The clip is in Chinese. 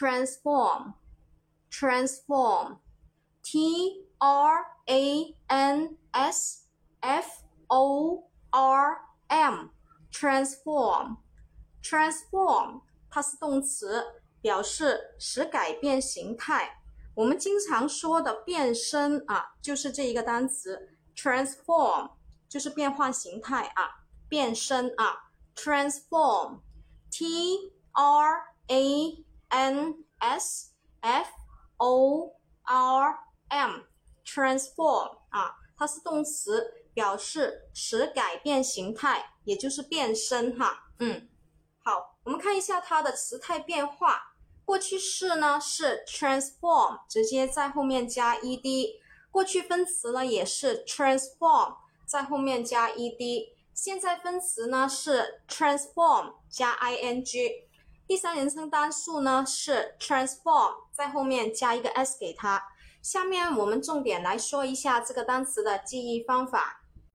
，transform，transform，T R A N S F O R M，transform，transform，它是动词，表示使改变形态。我们经常说的变身啊，就是这一个单词，transform，就是变换形态啊，变身啊，transform，T R A N S F O R M，transform 啊，它是动词，表示使改变形态，也就是变身哈。嗯，好，我们看一下它的词态变化。过去式呢是 transform，直接在后面加 ed。过去分词呢也是 transform，在后面加 ed。现在分词呢是 transform 加 ing。第三人称单数呢是 transform，在后面加一个 s 给它。下面我们重点来说一下这个单词的记忆方法。